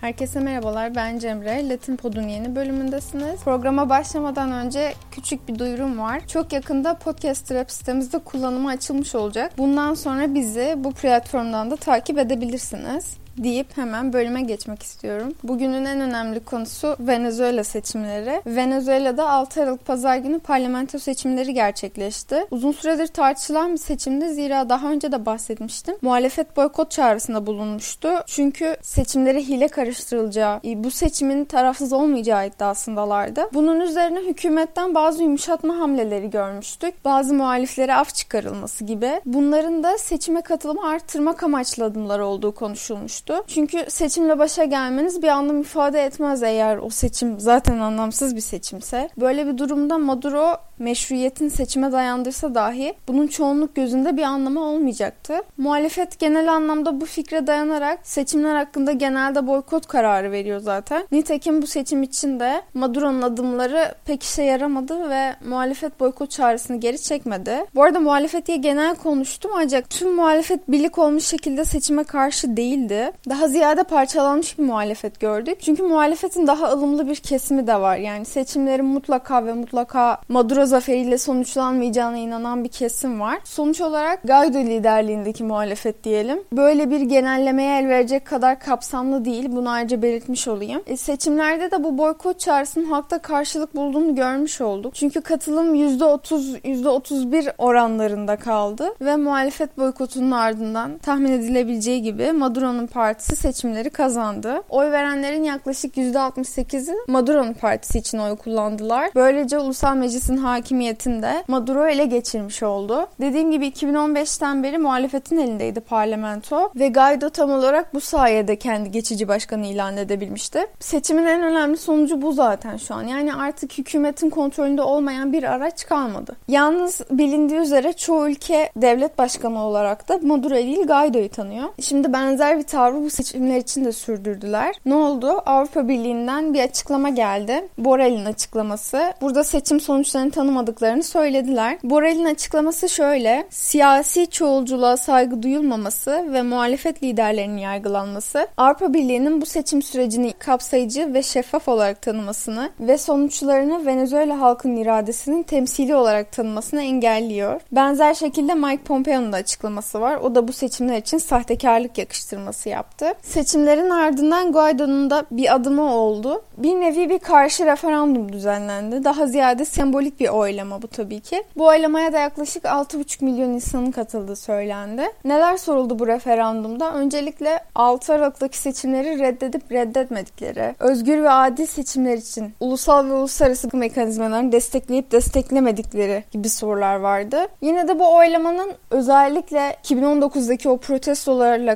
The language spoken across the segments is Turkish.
Herkese merhabalar, ben Cemre. Latin Pod'un yeni bölümündesiniz. Programa başlamadan önce küçük bir duyurum var. Çok yakında Podcast Rap sitemizde kullanıma açılmış olacak. Bundan sonra bizi bu platformdan da takip edebilirsiniz deyip hemen bölüme geçmek istiyorum. Bugünün en önemli konusu Venezuela seçimleri. Venezuela'da 6 Aralık Pazar günü parlamento seçimleri gerçekleşti. Uzun süredir tartışılan bir seçimdi zira daha önce de bahsetmiştim. Muhalefet boykot çağrısında bulunmuştu. Çünkü seçimlere hile karıştırılacağı, bu seçimin tarafsız olmayacağı iddiasındalardı. Bunun üzerine hükümetten bazı yumuşatma hamleleri görmüştük. Bazı muhaliflere af çıkarılması gibi. Bunların da seçime katılımı arttırmak amaçlı adımlar olduğu konuşulmuştu olmuştu. Çünkü seçimle başa gelmeniz bir anlam ifade etmez eğer o seçim zaten anlamsız bir seçimse. Böyle bir durumda Maduro meşruiyetin seçime dayandırsa dahi bunun çoğunluk gözünde bir anlamı olmayacaktı. Muhalefet genel anlamda bu fikre dayanarak seçimler hakkında genelde boykot kararı veriyor zaten. Nitekim bu seçim için de Maduro'nun adımları pek işe yaramadı ve muhalefet boykot çağrısını geri çekmedi. Bu arada muhalefet diye genel konuştum ancak tüm muhalefet birlik olmuş şekilde seçime karşı değildi. Daha ziyade parçalanmış bir muhalefet gördük. Çünkü muhalefetin daha ılımlı bir kesimi de var. Yani seçimlerin mutlaka ve mutlaka Maduro zaferiyle sonuçlanmayacağına inanan bir kesim var. Sonuç olarak Guaido liderliğindeki muhalefet diyelim. Böyle bir genellemeye el verecek kadar kapsamlı değil. Bunu ayrıca belirtmiş olayım. E, seçimlerde de bu boykot çağrısının halkta karşılık bulduğunu görmüş olduk. Çünkü katılım %30, %31 oranlarında kaldı ve muhalefet boykotunun ardından tahmin edilebileceği gibi Maduro'nun partisi seçimleri kazandı. Oy verenlerin yaklaşık %68'i Maduro'nun partisi için oy kullandılar. Böylece Ulusal Meclis'in hakimiyetinde Maduro ele geçirmiş oldu. Dediğim gibi 2015'ten beri muhalefetin elindeydi parlamento ve Guaido tam olarak bu sayede kendi geçici başkanı ilan edebilmişti. Seçimin en önemli sonucu bu zaten şu an. Yani artık hükümetin kontrolünde olmayan bir araç kalmadı. Yalnız bilindiği üzere çoğu ülke devlet başkanı olarak da Maduro değil Guaido'yu tanıyor. Şimdi benzer bir tavrı bu seçimler için de sürdürdüler. Ne oldu? Avrupa Birliği'nden bir açıklama geldi. Borrell'in açıklaması. Burada seçim sonuçlarını tanımadıklarını söylediler. Borrell'in açıklaması şöyle. Siyasi çoğulculuğa saygı duyulmaması ve muhalefet liderlerinin yargılanması Avrupa Birliği'nin bu seçim sürecini kapsayıcı ve şeffaf olarak tanımasını ve sonuçlarını Venezuela halkının iradesinin temsili olarak tanımasını engelliyor. Benzer şekilde Mike Pompeo'nun da açıklaması var. O da bu seçimler için sahtekarlık yakıştırması yaptı. Seçimlerin ardından Guaido'nun da bir adımı oldu. Bir nevi bir karşı referandum düzenlendi. Daha ziyade sembolik bir oylama bu tabii ki. Bu oylamaya da yaklaşık 6,5 milyon insanın katıldığı söylendi. Neler soruldu bu referandumda? Öncelikle 6 Aralık'taki seçimleri reddedip reddetmedikleri, özgür ve adil seçimler için ulusal ve uluslararası mekanizmalarını destekleyip desteklemedikleri gibi sorular vardı. Yine de bu oylamanın özellikle 2019'daki o protestolarla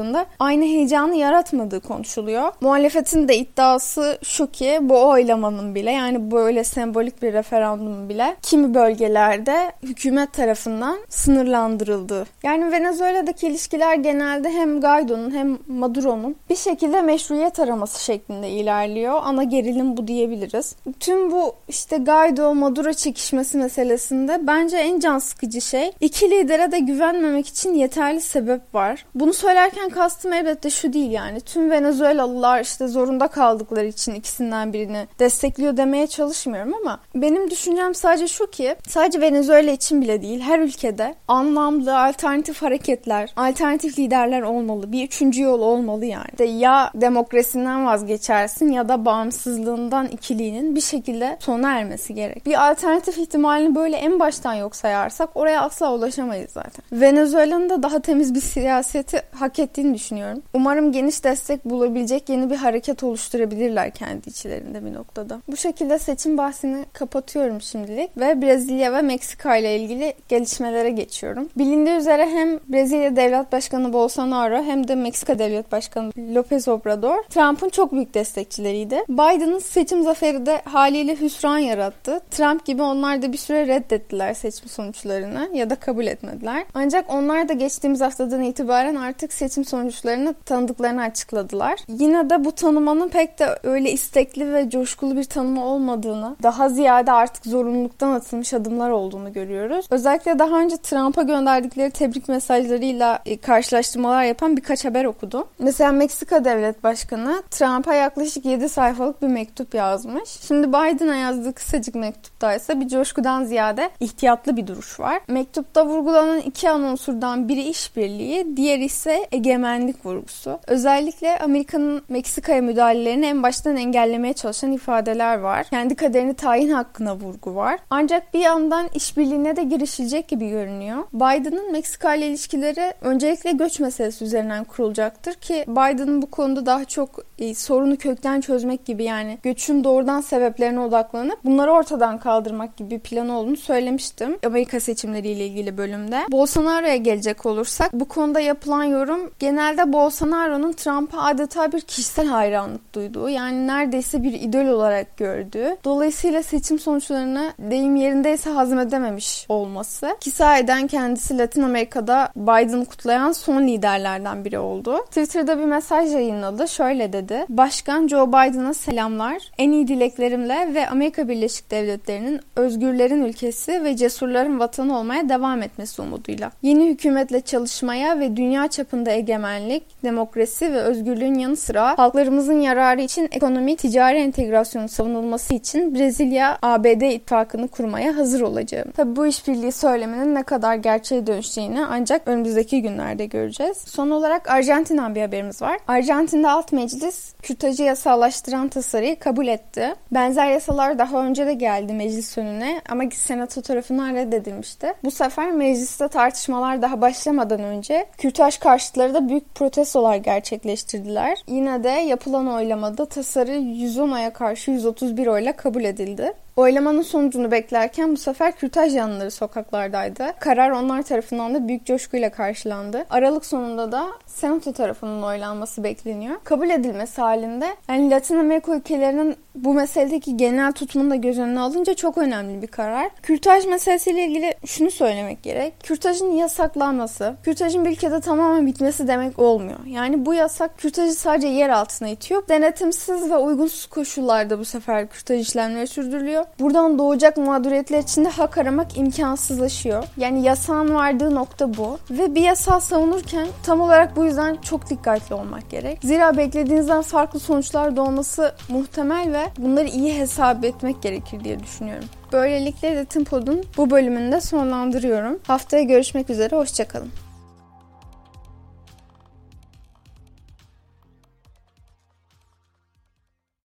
karşılaştırıldığında aynı heyecanı yaratmadığı konuşuluyor. Muhalefetin de iddiası şu ki bu oylamanın bile yani böyle sembolik bir referandumun bile kimi bölgelerde hükümet tarafından sınırlandırıldı. Yani Venezuela'daki ilişkiler genelde hem Guaido'nun hem Maduro'nun bir şekilde meşruiyet araması şeklinde ilerliyor. Ana gerilim bu diyebiliriz. Tüm bu işte Guaido-Maduro çekişmesi meselesinde bence en can sıkıcı şey iki lidere de güvenmemek için yeterli sebep var. Bunu söylerken kastım elbette şu değil yani. Tüm Venezuelalılar işte zorunda kaldıkları için ikisinden birini destekliyor demeye çalışmıyorum ama benim düşüncem sadece şu ki sadece Venezuela için bile değil her ülkede anlamlı alternatif hareketler, alternatif liderler olmalı. Bir üçüncü yol olmalı yani. İşte ya demokrasinden vazgeçersin ya da bağımsızlığından ikiliğinin bir şekilde sona ermesi gerek. Bir alternatif ihtimalini böyle en baştan yok sayarsak oraya asla ulaşamayız zaten. Venezuela'nın da daha temiz bir siyaseti hak ettiğini düşünüyorum. Umarım geniş destek bulabilecek yeni bir hareket oluşturabilirler kendi içlerinde bir noktada. Bu şekilde seçim bahsini kapatıyorum şimdilik ve Brezilya ve Meksika ile ilgili gelişmelere geçiyorum. Bilindiği üzere hem Brezilya Devlet Başkanı Bolsonaro hem de Meksika Devlet Başkanı Lopez Obrador Trump'ın çok büyük destekçileriydi. Biden'ın seçim zaferi de haliyle hüsran yarattı. Trump gibi onlar da bir süre reddettiler seçim sonuçlarını ya da kabul etmediler. Ancak onlar da geçtiğimiz haftadan itibaren artık seçim sonuçlarını tanıdıklarını açıkladılar. Yine de bu tanımanın pek de öyle istekli ve coşkulu bir tanıma olmadığını, daha ziyade artık zorunluluktan atılmış adımlar olduğunu görüyoruz. Özellikle daha önce Trump'a gönderdikleri tebrik mesajlarıyla e, karşılaştırmalar yapan birkaç haber okudum. Mesela Meksika Devlet Başkanı Trump'a yaklaşık 7 sayfalık bir mektup yazmış. Şimdi Biden'a yazdığı kısacık mektupta ise bir coşkudan ziyade ihtiyatlı bir duruş var. Mektupta vurgulanan iki ana unsurdan biri işbirliği, diğeri ise egemenlik vurgusu. Özellikle Amerika'nın Meksika'ya müdahalelerini en baştan engellemeye çalışan ifadeler var. Kendi kaderini tayin hakkına vurgu var. Ancak bir yandan işbirliğine de girişilecek gibi görünüyor. Biden'ın Meksika ile ilişkileri öncelikle göç meselesi üzerinden kurulacaktır ki Biden'ın bu konuda daha çok e, sorunu kökten çözmek gibi yani göçün doğrudan sebeplerine odaklanıp bunları ortadan kaldırmak gibi bir planı olduğunu söylemiştim Amerika seçimleriyle ilgili bölümde. Bolsonaro'ya gelecek olursak bu konuda yapılan yorum genelde Bolsonaro'nun Trump'a adeta bir kişisel hayranlık duyduğu yani neredeyse bir idol olarak gördüğü. Dolayısıyla seçim sonuçlarını deyim yerindeyse hazmedememiş olması. Ki sahiden kendisi Latin Amerika'da Biden'ı kutlayan son liderlerden biri oldu. Twitter'da bir mesaj yayınladı. Şöyle dedi. Başkan Joe Biden'a selamlar. En iyi dileklerimle ve Amerika Birleşik Devletleri'nin özgürlerin ülkesi ve cesurların vatanı olmaya devam etmesi umuduyla. Yeni hükümetle çalışmaya ve dünya çapında egemenlik, demokrasi ve özgürlüğün yanı sıra halklarımızın yararı için ekonomik, ticari entegrasyonun savunulması için Brezilya-ABD ittifakını kurmaya hazır olacağım. Tabi bu işbirliği söyleminin ne kadar gerçeğe dönüşeceğini ancak önümüzdeki günlerde göreceğiz. Son olarak Arjantin'den bir haberimiz var. Arjantin'de alt meclis kürtajı yasallaştıran tasarıyı kabul etti. Benzer yasalar daha önce de geldi meclis önüne ama senato tarafından reddedilmişti. Bu sefer mecliste tartışmalar daha başlamadan önce kürtaj karşıtları da büyük protestolar gerçekleştirdiler. Yine de yapılan oylamada tasarı 110 oya karşı 131 oyla kabul edildi. Oylamanın sonucunu beklerken bu sefer kürtaj yanlıları sokaklardaydı. Karar onlar tarafından da büyük coşkuyla karşılandı. Aralık sonunda da Senato tarafının oylanması bekleniyor. Kabul edilmesi halinde yani Latin Amerika ülkelerinin bu meseledeki genel tutumunu da göz önüne alınca çok önemli bir karar. Kürtaj meselesiyle ilgili şunu söylemek gerek. Kürtajın yasaklanması, kürtajın bir ülkede tamamen bitmesi demek olmuyor. Yani bu yasak kürtajı sadece yer altına itiyor. Denetimsiz ve uygunsuz koşullarda bu sefer kürtaj işlemleri sürdürülüyor. Buradan doğacak mağduriyetler içinde hak aramak imkansızlaşıyor. Yani yasağın vardığı nokta bu. Ve bir yasal savunurken tam olarak bu yüzden çok dikkatli olmak gerek. Zira beklediğinizden farklı sonuçlar doğması muhtemel ve bunları iyi hesap etmek gerekir diye düşünüyorum. Böylelikle Ritim Pod'un bu bölümünde sonlandırıyorum. Haftaya görüşmek üzere, hoşçakalın.